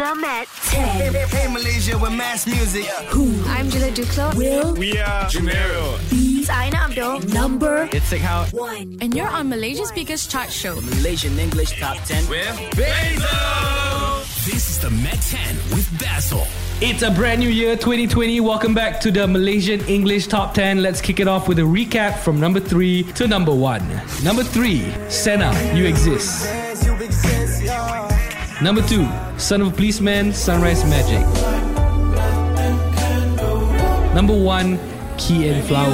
The Met 10. Hey, hey, Malaysia, with mass music. Who? I'm Julia Duclos. Will, We are Jumero. Aina Abdul. Number It's Sick How one. And you're on Malaysia's biggest Chart Show. Malaysian English Top 10. with Basil. This is the Met 10 with Basil. It's a brand new year, 2020. Welcome back to the Malaysian English Top 10. Let's kick it off with a recap from number 3 to number 1. Number 3, Senna, You Exist. Number 2, Son of a Policeman, Sunrise Magic. Number 1, Key and Flower.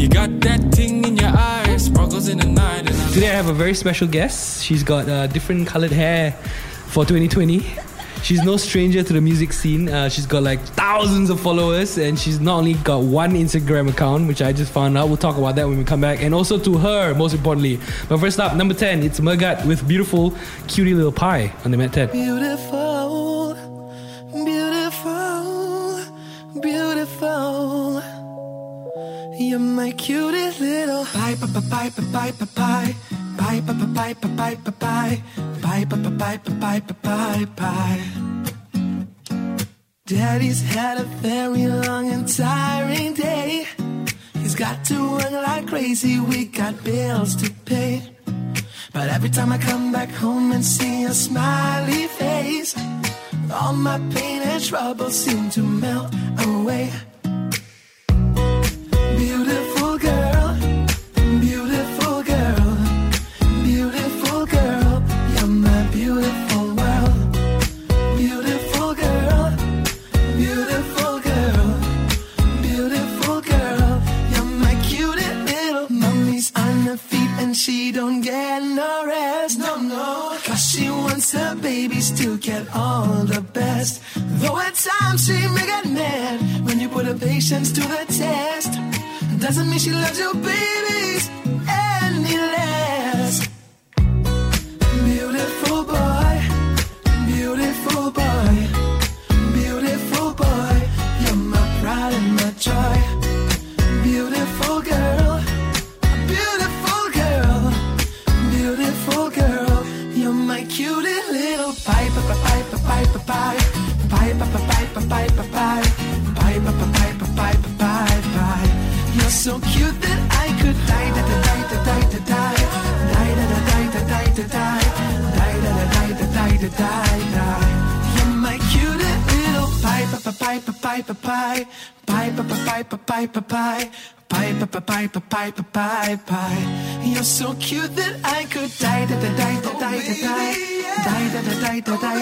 You got that thing in your eyes, sparkles in the night. Today I have a very special guest. She's got uh, different colored hair for 2020. She's no stranger to the music scene. Uh, she's got like thousands of followers, and she's not only got one Instagram account, which I just found out. We'll talk about that when we come back, and also to her, most importantly. But first up, number 10, it's Mergat with beautiful, cutie little pie on the Met 10. Beautiful, beautiful, beautiful. You're my cutie little pie, pie, pie, pie, pie, pie, pie, pie, pie, pie, pie, pie, pie, pie, pie, pie, pie, pie, pie, pie. Daddy's had a very long and tiring day. He's got to work like crazy. We got bills to pay. But every time I come back home and see a smiley face, all my pain and trouble seem to melt away. she loves you, baby.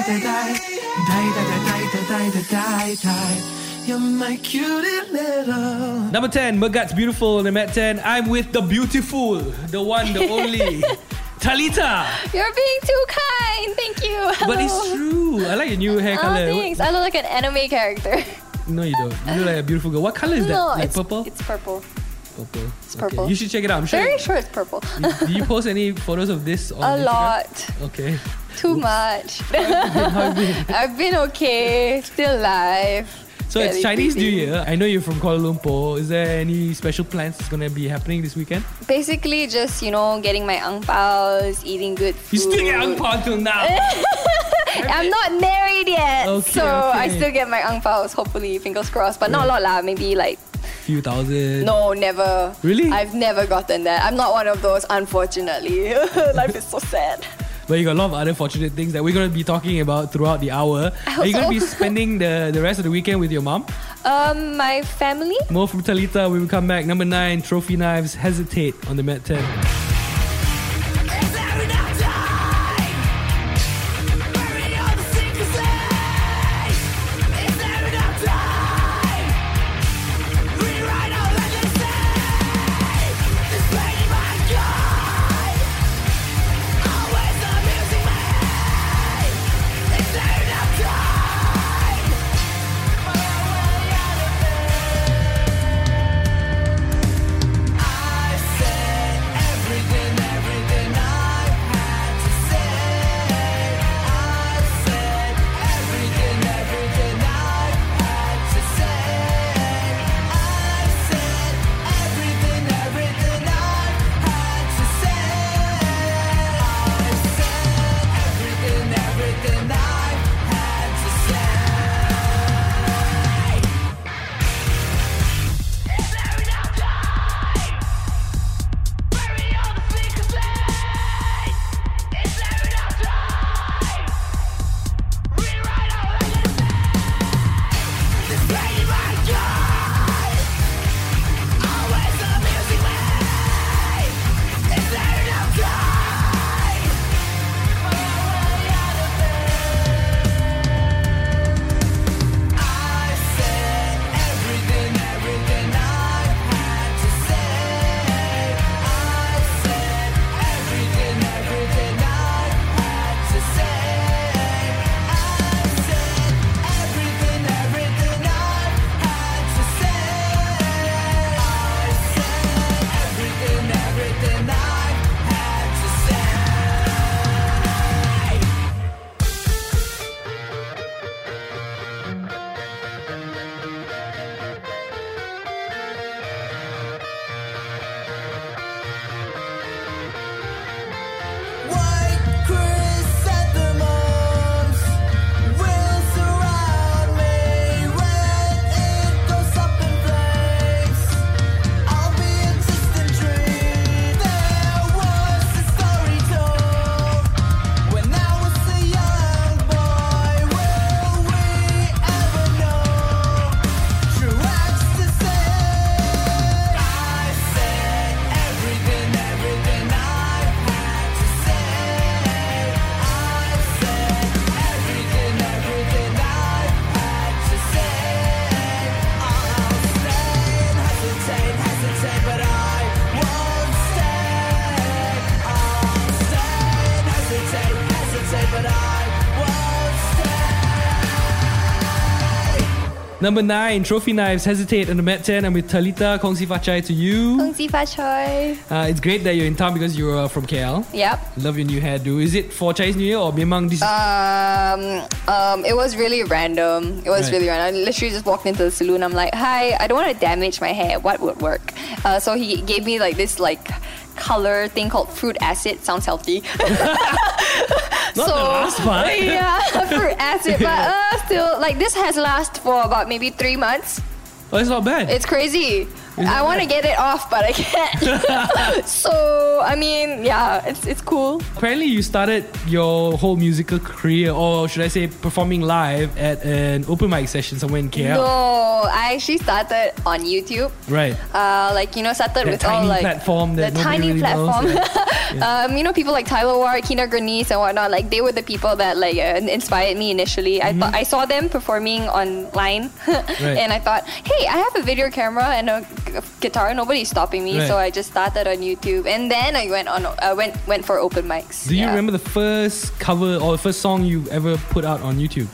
Die, die, die, die, da, die, die, die, die. You're my cutie little. Number 10, Mergat's beautiful the 10. I'm with the beautiful, the one, the only, Talitha. You're being too kind. Thank you. But it's true. I like your new hair Oh, color. thanks. I look like an anime character. No, you don't. You look like a beautiful girl. What color is that? no, like it's purple? It's purple. purple. It's purple. You should check it out. I'm sure. Very sure it's purple. Do you post any photos of this on A Instagram? lot. Okay. Too much. How have you been? I've been okay. Still alive. So it's Very Chinese New. Year. I know you're from Kuala Lumpur. Is there any special plans that's gonna be happening this weekend? Basically, just you know, getting my ang paos, eating good food. You still get ang pao till now. I'm not married yet, Okay, so I still get my ang paos. Hopefully, fingers crossed, but not a lot lah. Maybe like Few thousand. no, never. Really? I've never gotten that. I'm not one of those. Unfortunately, life is so sad. But you got a lot of other fortunate things that we're gonna be talking about throughout the hour. Are you gonna hope be spending the, the rest of the weekend with your mom? Um, my family. More from Talitha when we come back. Number nine, Trophy Knives Hesitate on the Met 10. Number nine, Trophy Knives Hesitate on the Met 10. I'm with Talitha Kong Si Fa Chai to you. Kong Si Fa. Uh, it's great that you're in town because you're uh, from KL. Yep. Love your new hair, hairdo. Is it for Chinese New Year or memang this? Um, um, it was really random. It was Right. really random. I literally just walked into the saloon. I'm like, hi, I don't want to damage my hair. What would work? Uh, so he gave me like this like color thing called fruit acid. Sounds healthy. Not the last part. yeah, fruit acid. But uh, still, like this has lasted for about maybe three months. Oh, it's not bad. It's crazy. I want to get it off, but I can't. so I mean, yeah, it's it's cool. Apparently, you started your whole musical career, or should I say, performing live at an open mic session somewhere in KL. No, I actually started on YouTube. Right. Uh, like you know, started That with all tiny like platform that the tiny really platform. knows. um, you know, people like Tyler Ward, Kina Grannis, and whatnot. Like they were the people that like uh, inspired me initially. I thought I saw them performing online, and I thought, hey, I have a video camera and a guitar. Nobody's stopping me, Right. so I just started on YouTube, and then I went on. I went went for open mics. Do you Yeah. remember the first cover or the first song you ever put out on YouTube?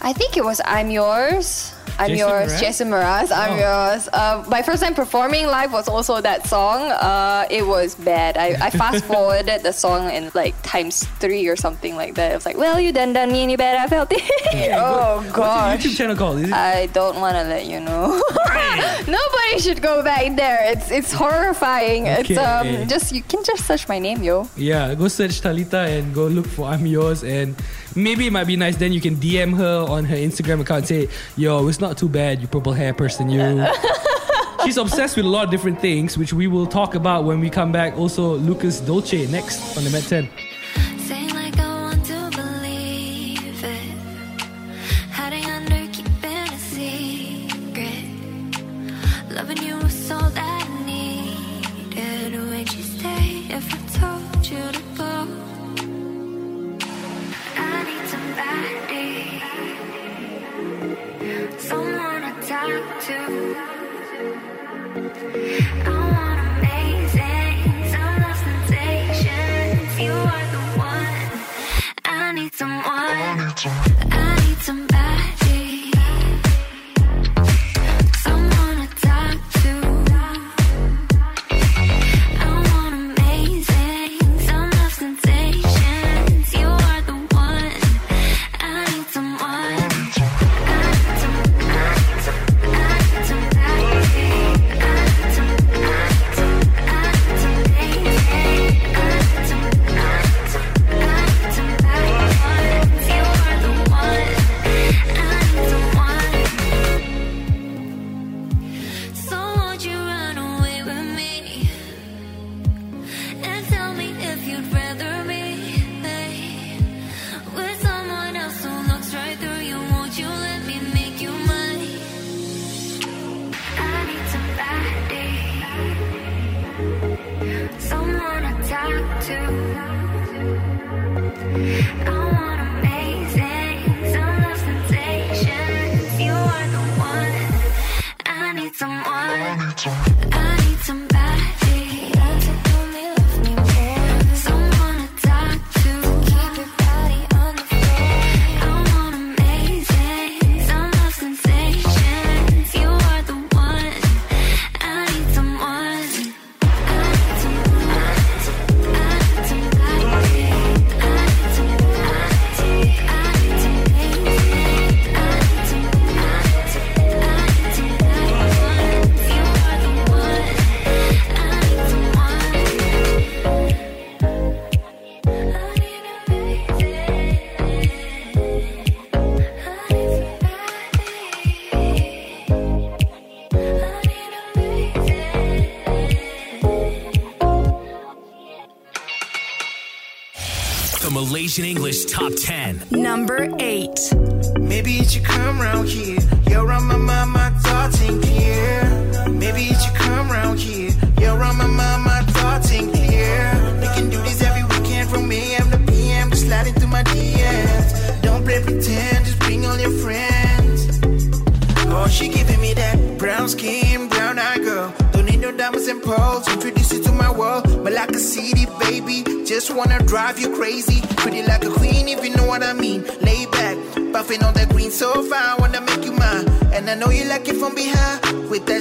I think it was I'm Yours. I'm Jason yours, Mraz? Jason Mraz. I'm Oh. yours. Uh, my first time performing live was also that song. Uh, it was bad. I, I fast forwarded the song in like times three or something like that. It was like, well, you done done me you bet I felt it. oh What's gosh. your YouTube channel called? It? I don't want to let you know. Nobody should go back there. It's it's horrifying. It's um just you can just search my name, yo. yeah, go search Talitha and go look for I'm Yours. And maybe it might be nice then you can DM her on her Instagram account and say, Yo, it's not too bad, you purple hair person, you. She's obsessed with a lot of different things, which we will talk about when we come back. Also, Lucas Dolce next on the Met 10.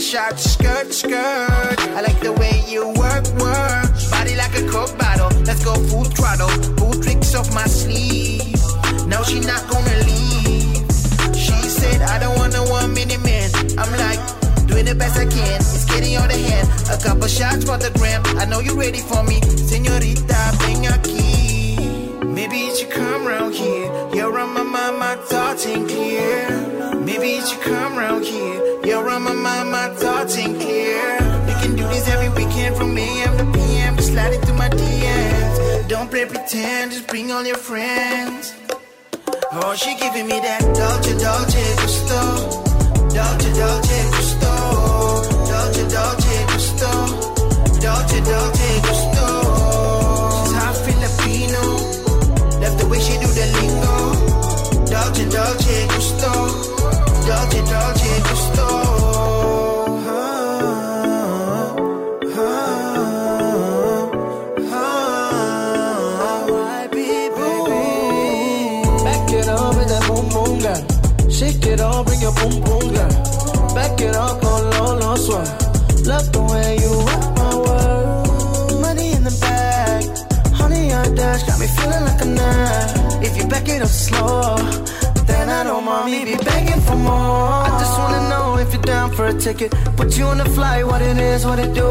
Short skirt, skirt. I like the way you work, work. Body like a coke bottle. Let's go full throttle. Pull tricks off my sleeve. No, she not gonna leave. She said, I don't want no one minute man. I'm like, doing the best I can. It's getting out of hand. A couple shots for the gram. I know you're ready for me. Pretend, just bring all your friends. Oh, she giving me that Dolce, Dolce, Gusto. Dolce, Dolce, Gusto. Dolce, Dolce, Gusto. Dolce, Dolce, Gusto. She's half Filipino. Love the way she do the lingo. Dolce, Dolce, Gusto. Dolce, Dolce, Gusto. Back it up on low, low swell. Love the way you rock my world. Money in the bag, honey on dash, got me feeling like a nut. If you back it up slow, then I know mommy be begging for more. I just wanna know if you're down for a ticket. Put you on the flight, what it is, what it do.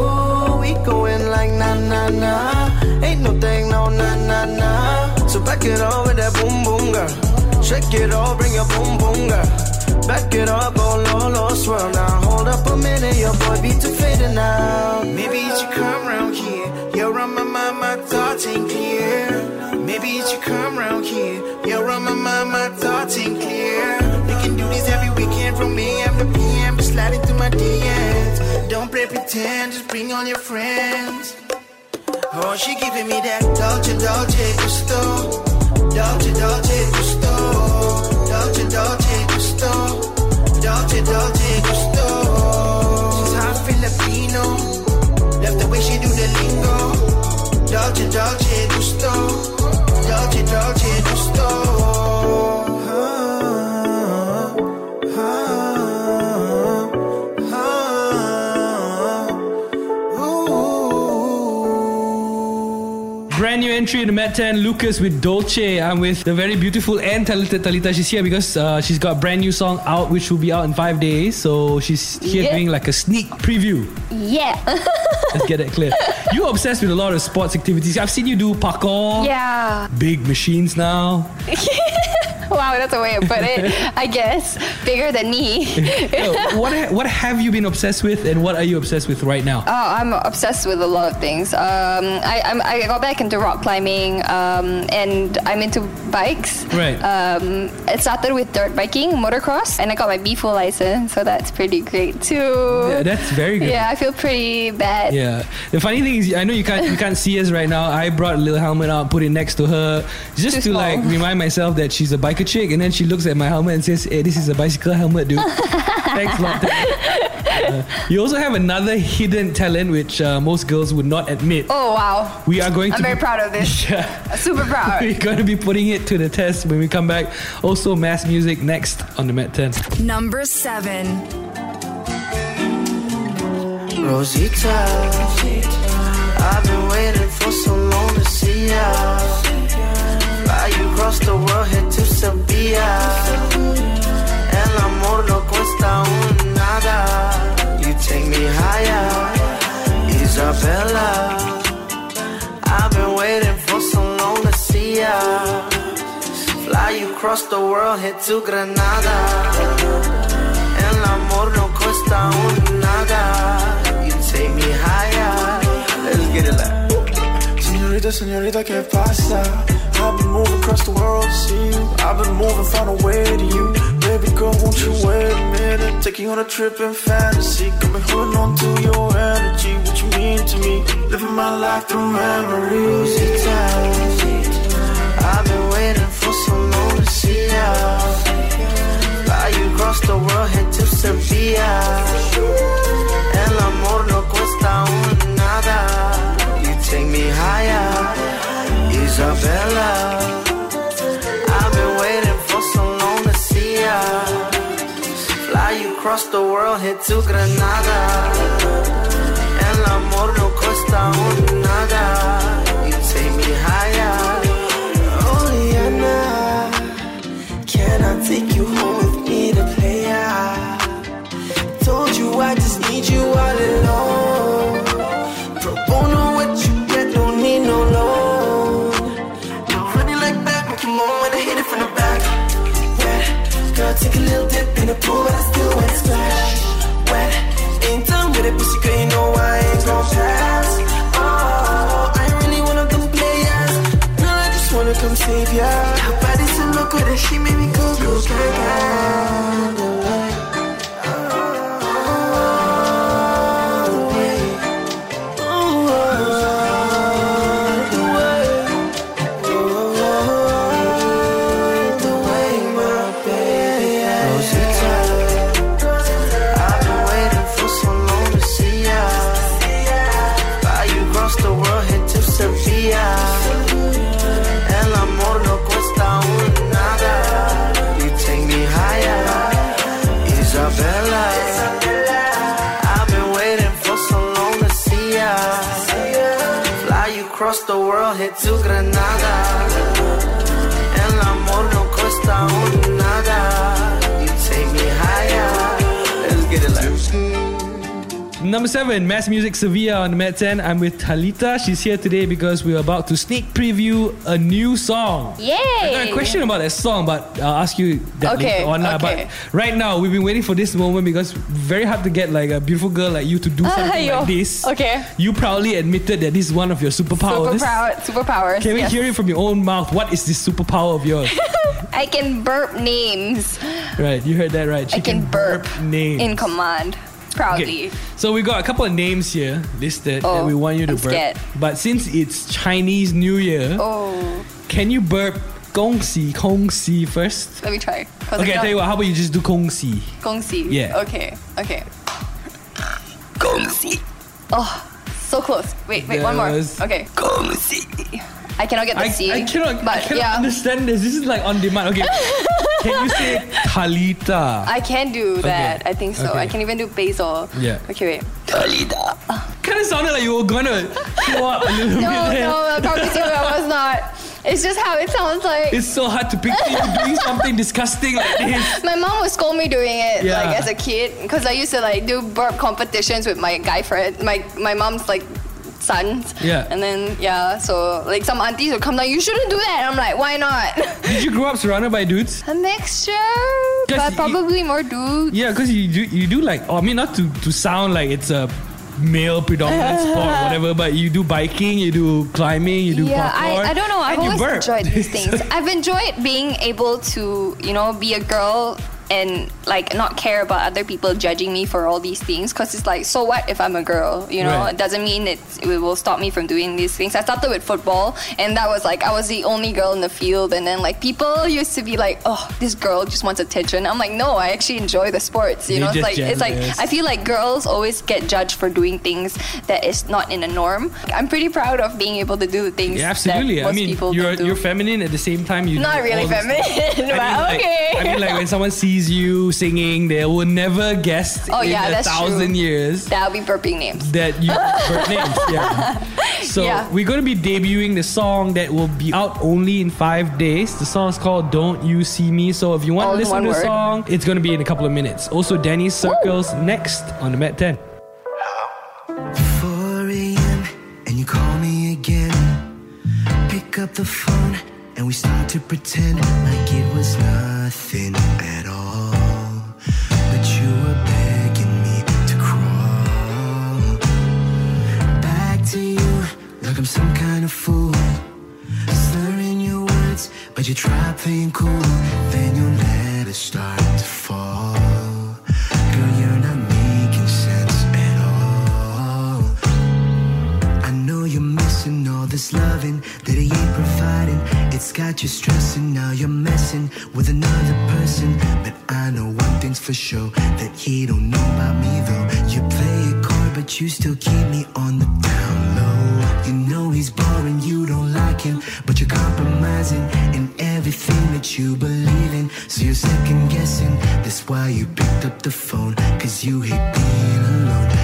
We going like nah nah nah. Ain't no thing, no nah nah nah. So back it up with that boom boom girl. Shake it all, bring your boom boom girl. Back it up, oh, go low, low, swirl now. Hold up a minute, your boy be too faded now. Maybe you should come round here. You're on my mind, my thoughts ain't clear. Maybe you should come round here. You're on my mind, my thoughts ain't clear. We can do this every weekend from AM to PM. Just slide into my DMs. Don't play pretend, just bring all your friends. Oh, she giving me that Dolce, Dolce, Gusto. Dolce, Dolce, Gusto. Dolce, Dolce, Gusto. Dolce, Dolce, Gusto. She's half Filipino. Love the way she do the lingo. Dolce, Dolce, Gusto. Dolce, Dolce, Gusto. Entry in the Met 10, Lucas with Dolce. I'm with the very beautiful and talented Talitha. She's here because uh, she's got a brand new song out, which will be out in five days. So she's here Yeah. doing like a sneak preview. Yeah. Let's get it clear. You're obsessed with a lot of sports activities. I've seen you do parkour. yeah. Big machines now. Wow, that's a way to put it. I guess bigger than me. What what have you been obsessed with, and what are you obsessed with right now? Oh, I'm obsessed with a lot of things. Um, I, I'm, I got back into rock climbing, um, and I'm into bikes. Right. Um, it started with dirt biking, motocross, and I got my B full license, so that's pretty great too. Yeah, that's very good. Yeah, I feel pretty bad. Yeah. The funny thing is, I know you can't you can't see us right now. I brought a little helmet out, put it next to her, just Too to like remind myself that she's a biker chick. And then she looks at my helmet and says, "Hey, this is a bicycle helmet, dude." Thanks, a lot. Uh, you also have another hidden talent which uh, most girls would not admit. Oh wow. We are going to I'm to. very be- proud of this. Yeah. Super proud. We're going to be putting it to the test when we come back. Also, mass music next on the Met 10. Number seven. Rosita, I've been waiting for so long to see ya. Fly you across the world, head to Sevilla. El amor no cuesta un nada. You take me higher, Isabella. I've been waiting for so long to see ya. Fly you across the world, head to Granada. El amor no cuesta un nada. You take me higher. Let's get it like. Señorita, señorita, ¿qué pasa? I've been moving across the world to see you. I've been moving, find a way to you. Baby girl, won't you wait a minute? Take you on a trip in fantasy. Me holding on to your energy. What you mean to me? Living my life through memories. I've been waiting for so long to see ya. Fly you across the world, head to Sevilla. Across the world, head to Granada. El amor no cuesta un nada. You take me higher. Oh, Rihanna, can I take you home with me to play? Told you I just need you all alone. Pro bono, what you get, don't need no loan. You're running like that, make you moan when I hit it from the back. Wet, girl, take a little dip in the pool, but I still wet splash. Wet, ain't done with it, pussy, girl, you know I ain't gon' pass. Oh, I ain't really one of them players. No, I just wanna come save ya. Her body's so liquid and she made me go go gaga. Across the world, head to Granada. El amor no cuesta un Number seven, Mass Music Sevilla on the Met 10. I'm with Talitha. She's here today because we're about to sneak preview a new song. Yay! I got a question about that song, but I'll ask you that Okay, later on. uh, okay. But right now, we've been waiting for this moment because very hard to get like a beautiful girl like you to do something Aiyo. like this. Okay. You proudly admitted that this is one of your superpowers. Super proud, superpowers. Can we yes. hear it from your own mouth? What is this superpower of yours? I can burp names. right, you heard that right. She I can burp names. in command. Proudly. Okay. So we got a couple of names here listed that Oh, we want you to I'm burp. scared. But since it's Chinese New Year, Oh, can you burp Gong Si Kong Si first? let me try. Okay, I tell you what, how about you just do Kong Si? Gong Si. Yeah. Okay. Okay. Gong Si. Oh, so close. Wait, wait, one more. Okay. Gong Si. I cannot get the I, C. I cannot, But I cannot yeah, understand this. This is like on demand. Okay. can you say Talitha? I can do that. I think so. okay. I can even do basil. Yeah. Okay, wait. Talitha. kind of sounded like you were gonna show up a little No, bit there. no, I promise you, I was not. It's just how it sounds like. It's so hard to picture you doing something disgusting like this. My mom would scold me doing it Yeah. like as a kid because I used to like do burp competitions with my guy friend, my my mom's like sons. Yeah. And then yeah, so like some aunties would come down. You shouldn't do that. I'm like, why not? Did you grow up surrounded by dudes? a mixture, but you- probably more dudes. Yeah, because you do you do like oh, I mean not to to sound like it's a male predominant sport whatever, but you do biking, you do climbing, you do yeah, parkour. I, I don't know. I've always enjoyed these things. I've enjoyed being able to, you know, be a girl and like not care about other people judging me for all these things because it's like so what if i'm a girl you know Right. it doesn't mean it's, it will stop me from doing these things i started with football and that was like i was the only girl in the field and then like people used to be like oh this girl just wants attention i'm like no i actually enjoy the sports you You're know it's like it's like i feel like girls always get judged for doing things that is not in a norm i'm pretty proud of being able to do the things Yeah, absolutely. that most I mean, people you're you're feminine at the same time. you're Not really feminine, but I mean, like, okay. I mean, like when someone sees you singing, they will never guess Oh, in yeah, a that's thousand true. years That'll be burping names. that you burp names. Yeah. So Yeah. we're going to be debuting the song that will be out only in five days. The song is called "Don't You See Me." So if you want All to listen to the word. song, it's going to be in a couple of minutes. Also, Danny's Circles next on the Met 10. 4 a.m. and you call me again. Pick up the phone we start to pretend like it was nothing at all. But you were begging me to crawl back to you like I'm some kind of fool. Slurring your words, but you try playing cool. Then your letters start to fall. this loving that he ain't providing. It's got you stressing, now you're messing with another person. But I know one thing's for sure that he don't know about me though. You play a card, but you still keep me on the down low. You know he's boring, you don't like him, but you're compromising in everything that you believe in. So you're second guessing, that's why you picked up the phone, cause you hate being alone.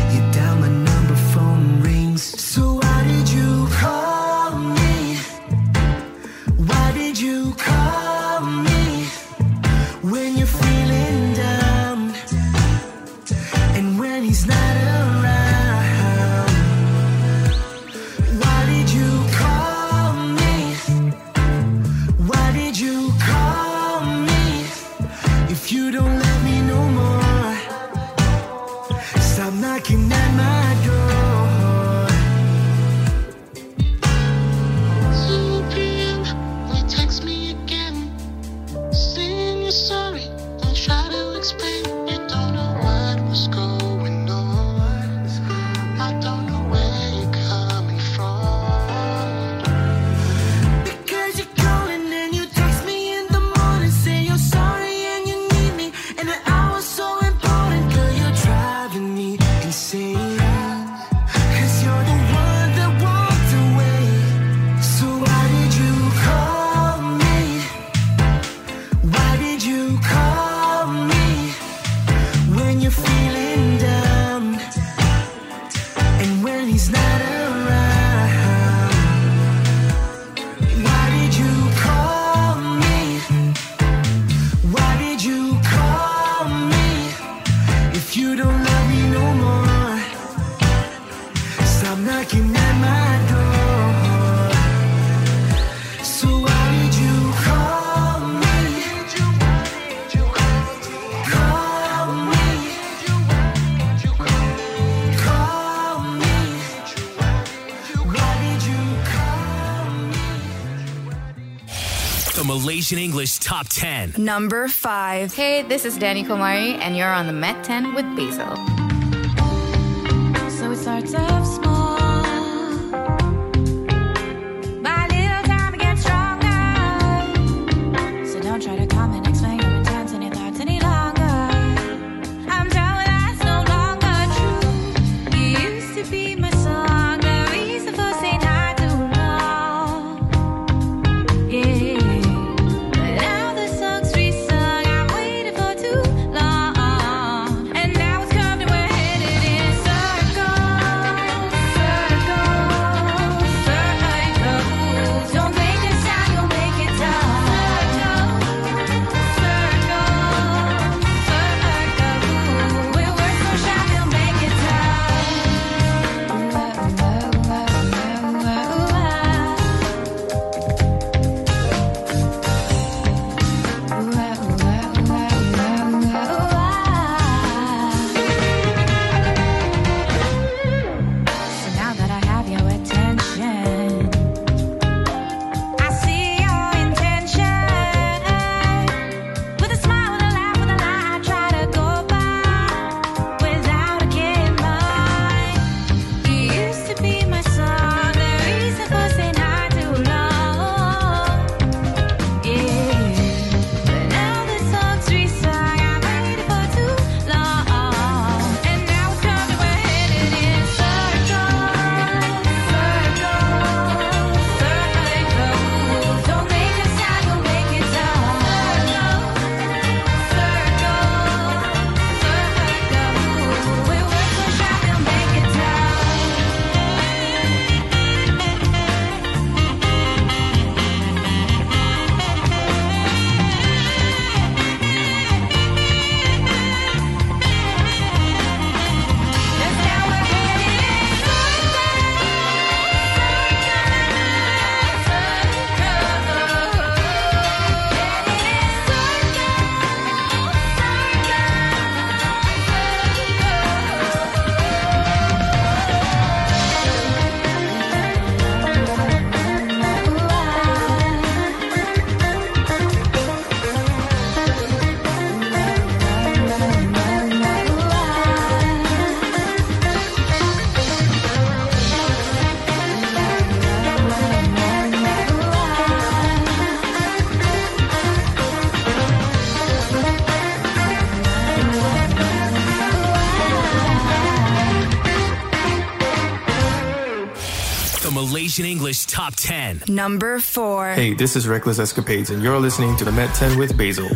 Action English Top 10. Number 5. Hey, this is Danny Komari, and you're on the Met 10 with Basil. 10. Number 4. Hey, this is Reckless Escapades, and you're listening to the Met 10 with Basil.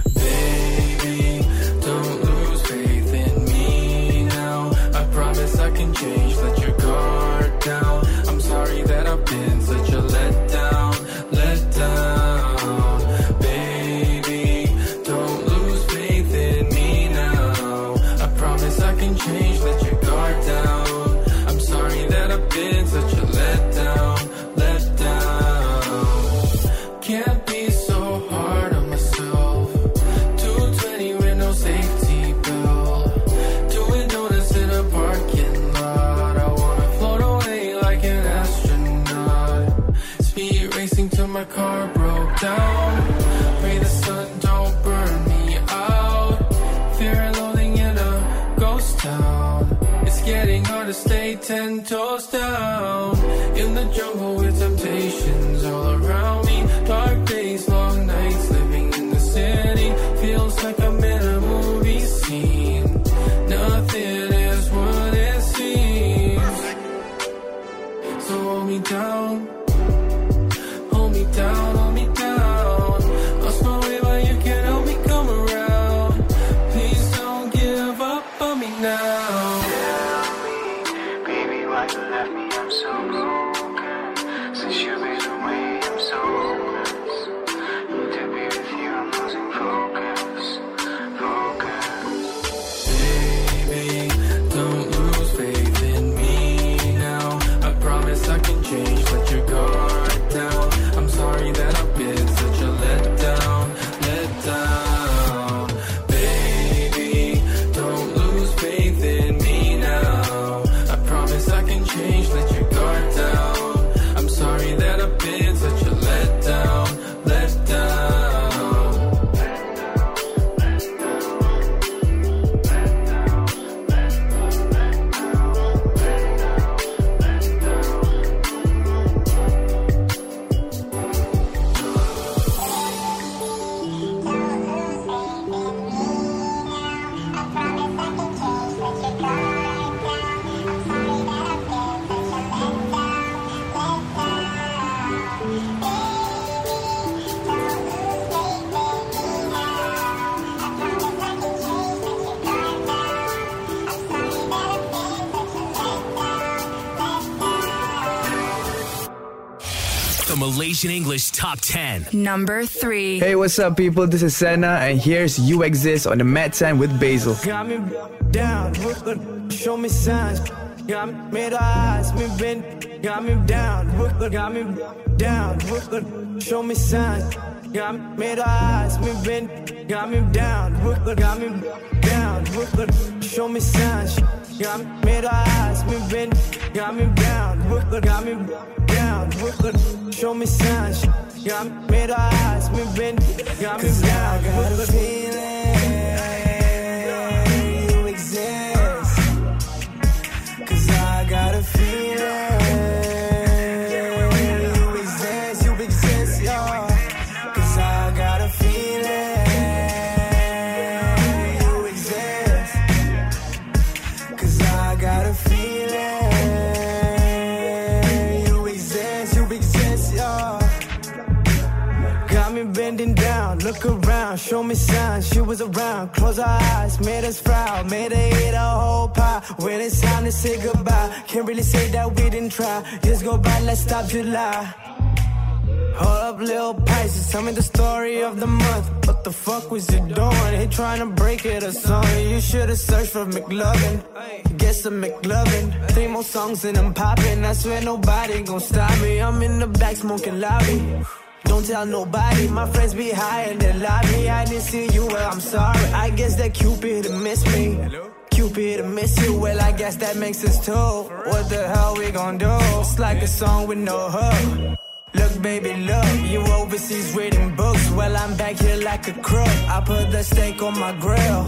The English Top 10. Number 3. Hey, what's up, people? This is Senna, and here's You Exist on the Mad 10 with Basil. Got me down, Brooklyn, show me signs. Got me made eyes, me bend. Got me down, Brooklyn, got me down, Brooklyn, show me signs. Got me made eyes, me bend. Got me down, Brooklyn, got me down, Brooklyn, show me signs. Got me made eyes, me bend. Got me down, Brooklyn, got me down, Brooklyn, show me signs. Got me made eyes, me bend. Got me down, Brooklyn. you look around, show me signs. She was around, close her eyes, made us proud, made her eat a whole pie. When it's time to say goodbye, can't really say that we didn't try. Years go by, let's stop July. Hold up, little Pisces, tell me the story of the month. What the fuck was you doing? He trying to break it or something. You should've searched for McLovin. Get some McLovin. Three more songs and I'm popping. I swear nobody gon' stop me. I'm in the back smoking loudly. Don't tell nobody, my friends be high in the lobby. I didn't see you, well, I'm sorry. I guess that Cupid miss me. Cupid miss you, well, I guess that makes us two. What the hell we gon' do? It's like a song with no hook. Look, baby, look, you overseas reading books. Well, I'm back here like a crook. I put the steak on my grill.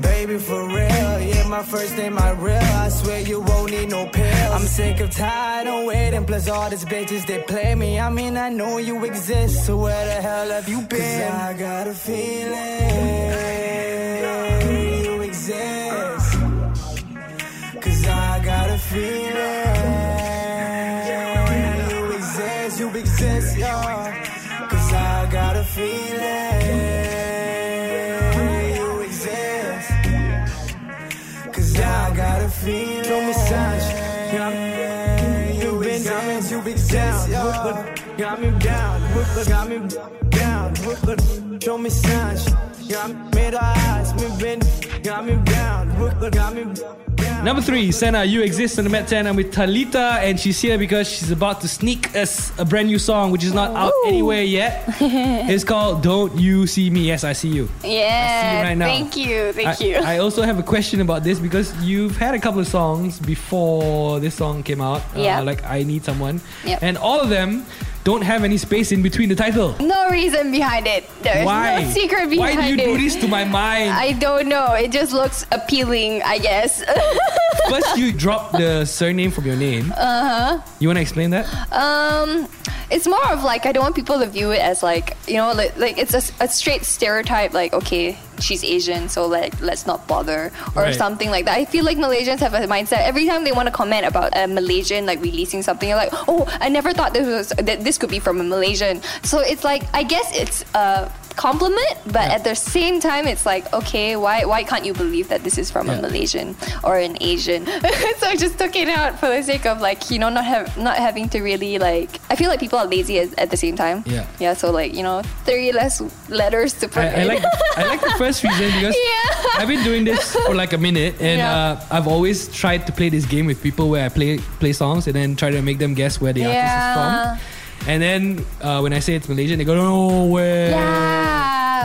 Baby, for real, yeah, my first name, my real. I swear you won't need no pills. I'm sick of tired of waiting, plus all these bitches, they play me. I mean, I know you exist, so where the hell have you been? Cause I got a feeling you exist. Cause I got a feeling down. Got a feeling. Show me signs. Got me, you been down. You been down. Got me down. Got me down. Show me signs. Got me made eyes. Me been. Got me down. Got me down. Number three, Senna, You Exist on the Met 10. I'm with Talitha, and she's here because she's about to sneak us a brand new song, which is not out anywhere yet. it's called Don't You See Me. Yes, I see you. Yeah. right now. Thank you. Thank I, you. I also have a question about this because you've had a couple of songs before this song came out. uh, Yeah. like I Need Someone. Yep. And all of them don't have any space in between the title. no reason behind it. There's Why? no secret Why do you it. do this to my mind? I don't know. It just looks appealing, I guess. First, you drop the surname from your name. uh huh. You want to explain that? Um, it's more of like I don't want people to view it as like you know like, like it's a, a straight stereotype like okay she's Asian so like let's not bother or Right. something like that. I feel like Malaysians have a mindset every time they want to comment about a Malaysian like releasing something you're like oh I never thought this was that this could be from a Malaysian. So it's like I guess it's a compliment but at the same time it's like okay why why can't you believe that this is from a Malaysian or an Asian so I just took it out for the sake of like you know not have not having to really like I feel like people are lazy at, at the same time Yeah. yeah so like you know three less letters to put I, I in. like I like the first reason because Yeah. I've been doing this for like a minute and Yeah. uh, I've always tried to play this game with people where I play play songs and then try to make them guess where the artist is from. And then uh, when I say it's Malaysian, they go, no way. Yeah.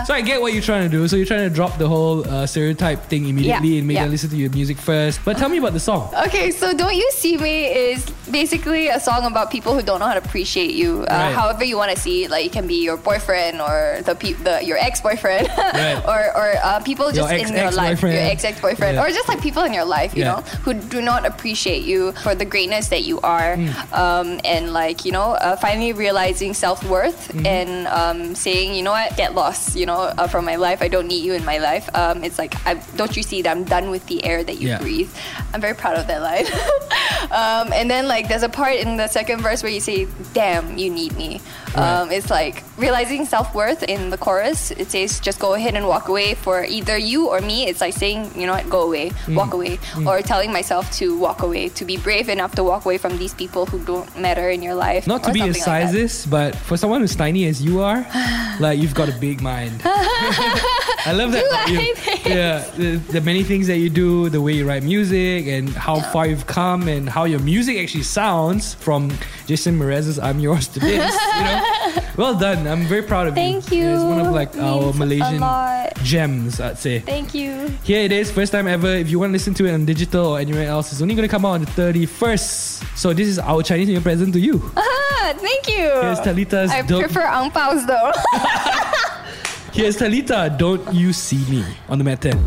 So I get what you're trying to do. So you're trying to drop the whole uh, stereotype thing immediately Yeah, and make yeah. them listen to your music first. But tell me about the song. Okay, so Don't You See Me is basically a song about people who don't know how to appreciate you. Uh, Right. However you want to see it, like it can be your boyfriend or the, pe- the your ex-boyfriend Right. or, or uh, people Your just in your life, your ex-ex-boyfriend Yeah. or just like people in your life, you know, who do not appreciate you for the greatness that you are Hmm. um, and like, you know, uh, finally realizing self-worth Mm-hmm. and um, saying, you know what, get lost, you know, uh, from my life. I don't need you in my life. Um, it's like, I, don't you see that I'm done with the air that you Yeah. breathe? I'm very proud of that line. um, and then like there's a part in the second verse where you say, "Damn, you need me." Um, it's like realizing self worth in the chorus. It says, "Just go ahead and walk away for either you or me." It's like saying, "You know what? Go away, Mm. walk away," Mm. or telling myself to walk away, to be brave enough to walk away from these people who don't matter in your life. Not to be a something like but for someone as tiny as you are, like you've got a big mind. I love that. Do you. I? Yeah, the, the many things that you do, the way you write music, and how far you've come, and how your music actually sounds from Jason Mraz's "I'm Yours" to this. You know, well done. I'm very proud of you. Thank you. It's one of like our Means a Malaysian gems, I'd say. Thank you. Here it is, first time ever. If you want to listen to it on digital or anywhere else, it's only going to come out on the 31st. So this is our Chinese New Year present to you. Ah, thank you. Here's Talitha's I Don't- prefer ang paos though. Here's Talitha, Don't You See Me on the Met 10.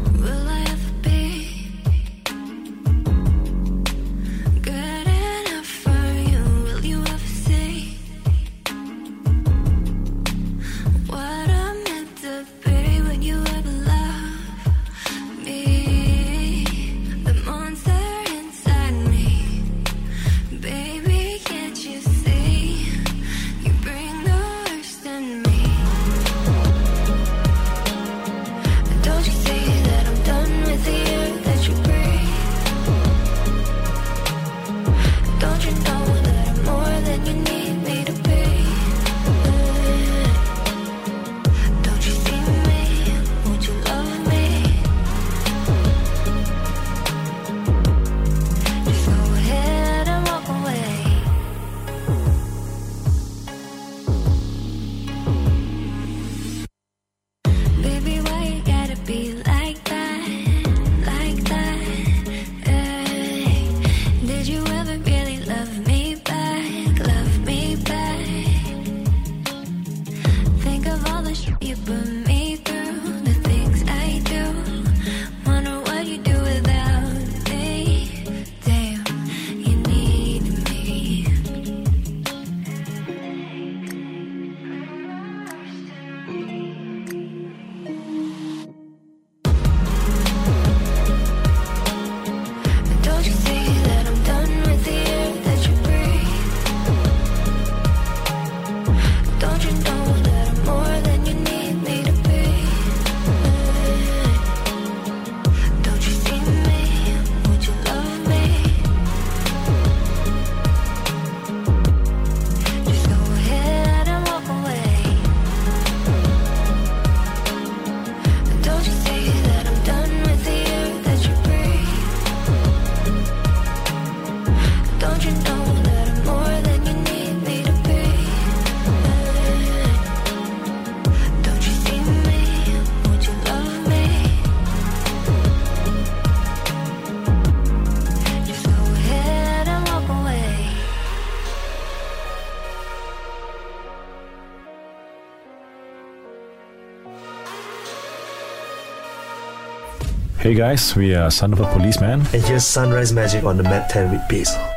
Guys, we are Son of a Policeman. And here's Sunrise Magic on the Met 10 with Basil.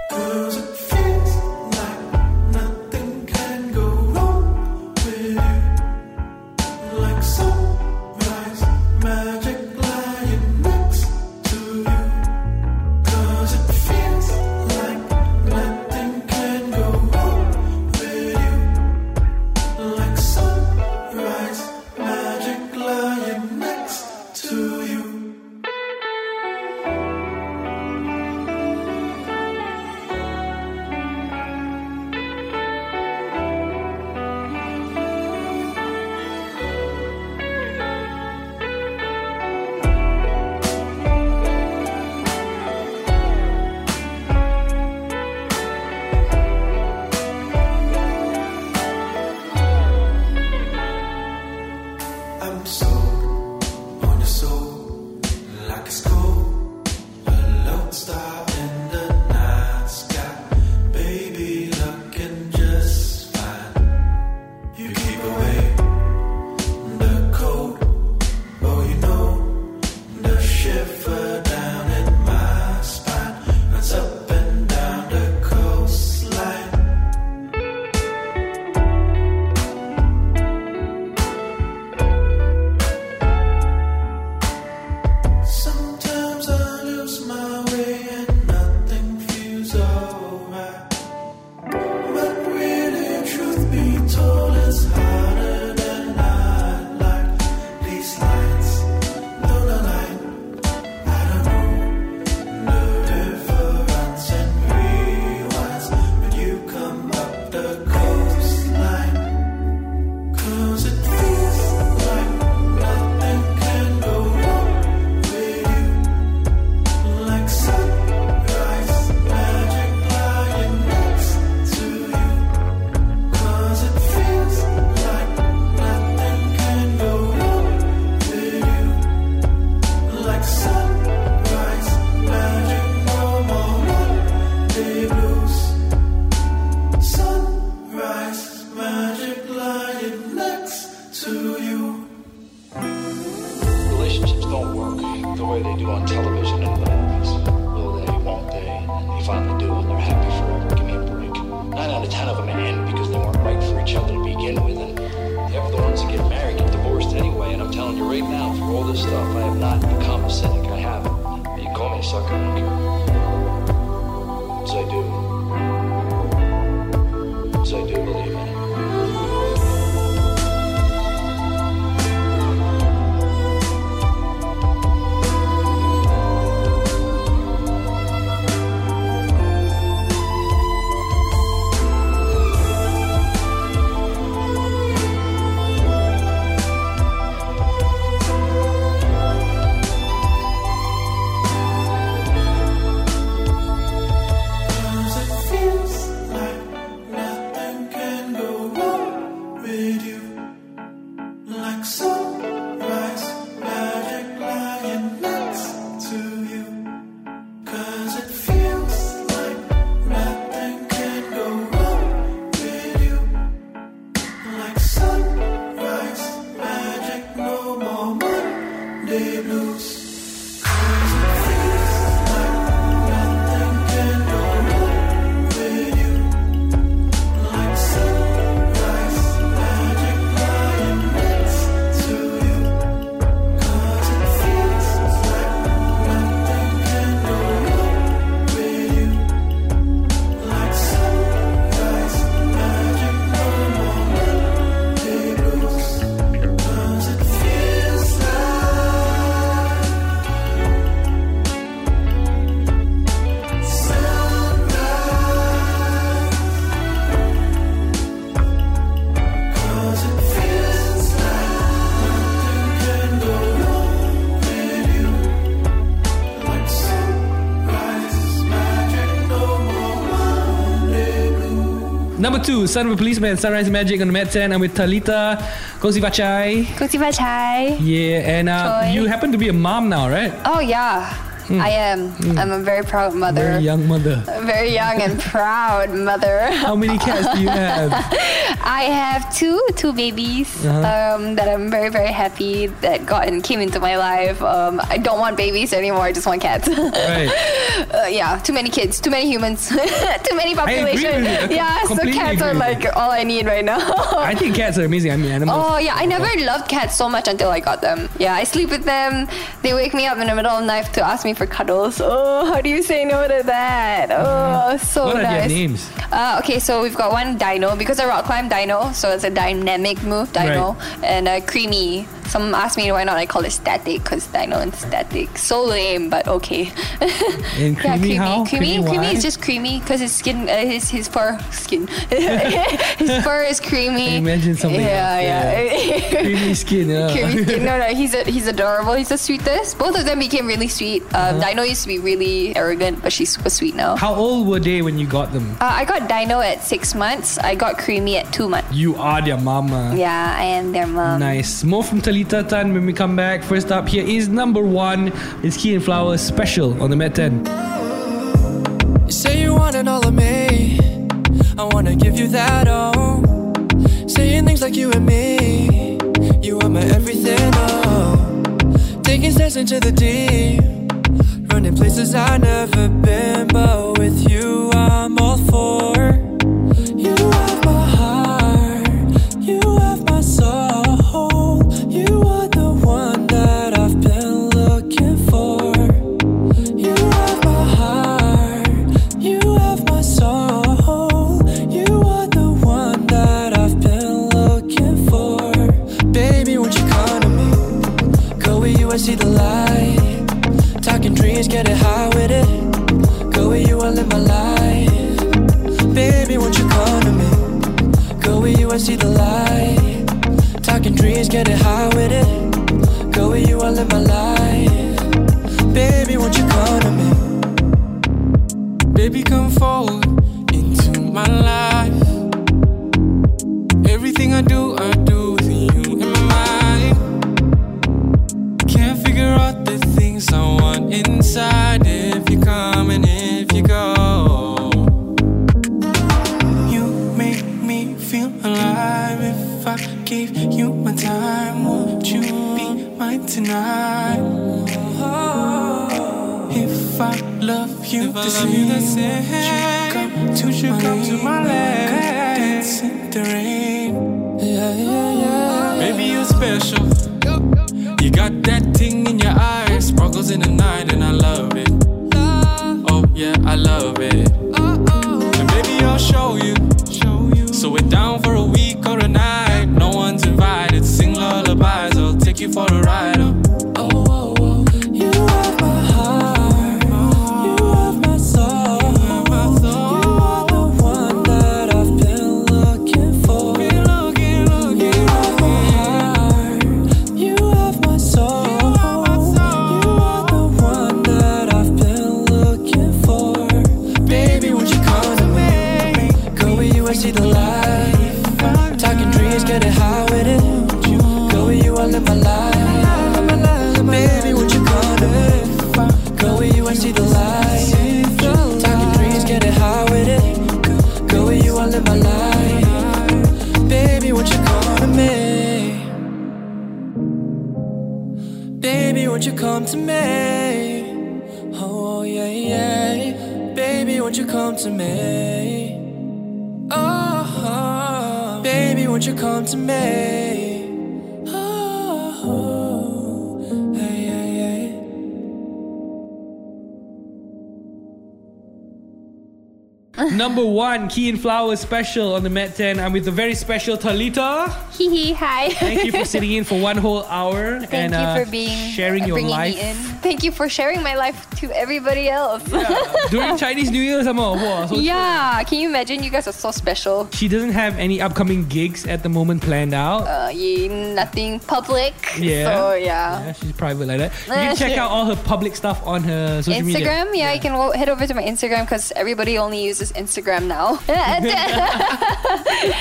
to Son of a Policeman, Sunrise Magic on Met Ten. I'm with Talitha Kosivachai. Kosivachai. Yeah, and uh, you happen to be a mom now, right? Oh, yeah. Mm. I am. Mm. I'm a very proud mother. Very young mother. A very young and proud mother. How many cats do you have? I have two two babies Uh-huh. um, that I'm very very happy that got and came into my life. Um, I don't want babies anymore. I just want cats. Right. uh, yeah, too many kids, too many humans, too many population. Yeah, so cats are like all I need right now. I think cats are amazing. I mean, animals. Oh yeah, I never loved cats so much until I got them. Yeah, I sleep with them. They wake me up in the middle of the night to ask me for cuddles. Oh, how do you say no to that? Oh, so what are nice. their names? Uh, okay, so we've got one Dino because I rock climb Dino, so it's a dynamic move, Dino, and uh, Creamy. Some asked me why not I call it Static because Dino and Static. So lame, but okay. And creamy, how? Creamy, creamy, why? is just creamy because his skin, uh, his his fur, skin, his fur is creamy. Imagine something Yeah, else, yeah. creamy skin. Yeah. Creamy skin. No, no, he's a, he's adorable. He's the sweetest. Both of them became really sweet. Um, Dino used to be really arrogant, but she's super sweet now. How old were they when you got them? Uh, I got Dino at six months. I got Creamy at two months. You are their mama. Yeah, I am their mom. Nice. More from Talitha Tan when we come back. First up here is number one. It's Key and Flowers special on the Met 10. You say you want it all of me. I wanna give you that all. Saying things like you and me. You are my everything, oh. Taking steps into the deep. Running places I've never been, but with you, I'm all for. One, Key and Flowers special on the Met 10. I'm with the very special Talitha. Hee hee, hi. Thank you for sitting in for one whole hour Thank and you uh, for being sharing your life. me in. Thank you for sharing my life to everybody else. During Chinese New Year, some more. Wow, so yeah, can you imagine? You guys are so special. She doesn't have any upcoming gigs at the moment planned out. Uh, yeah, nothing public. Yeah. So yeah. Yeah, she's private like that. You Uh, can check out all her public stuff on her social media. Instagram, yeah, you can head over to my Instagram because everybody only uses Instagram Instagram now.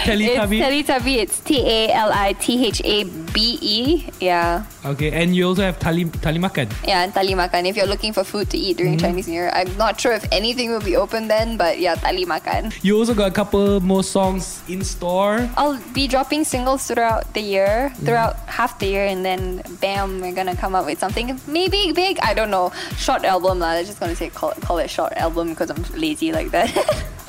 Teletubby? It's Teletubby. It's T A L I T H A B E. Yeah. Okay, and you also have Tali, tali Makan. Yeah, and tali makan. If you're looking for food to eat during Mhm. Chinese New Year, I'm not sure if anything will be open then, but yeah, tali makan. You also got a couple more songs in store. I'll be dropping singles throughout the year, Mm-hmm. throughout half the year, and then bam, we're gonna come up with something maybe big. I don't know, short album lah. I'm just gonna say call, call it short album because I'm lazy like that.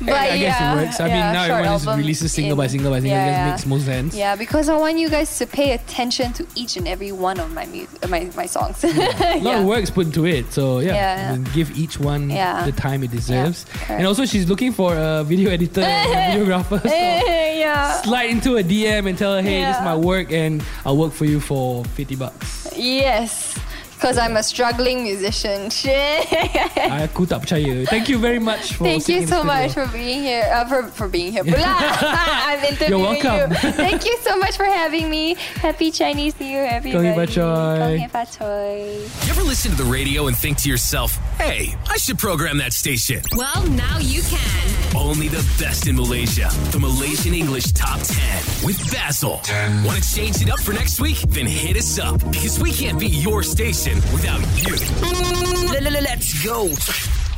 but I guess yeah, it works. I mean, now everyone just releases single by in- single by single. yeah, it yeah. just makes more sense. Yeah, because I want you guys to pay attention to each and every one of my my my songs. A lot yeah. of work's put into it, so yeah, Yeah. give each one Yeah. the time it deserves. and also, she's looking for a video editor and a videographer. So yeah. slide into a DM and tell her, hey, this is my work, and I'll work for you for fifty bucks. Yes, because I'm a struggling musician. Shit. Aku tak percaya. Thank you very much for. Thank you so much for being here. Uh, for for being here. Pula. I'm interviewing welcome. you. Thank you so much for having me. Happy Chinese New Year, everybody. Kongi Bachoy. Kongi You ever listen to the radio and think to yourself, hey, I should program that station? Well, now you can. Only the best in Malaysia. The Malaysian English Top 10 with Basil. Want to change it up for next week? Then hit us up because we can't be your station without you. Let's go.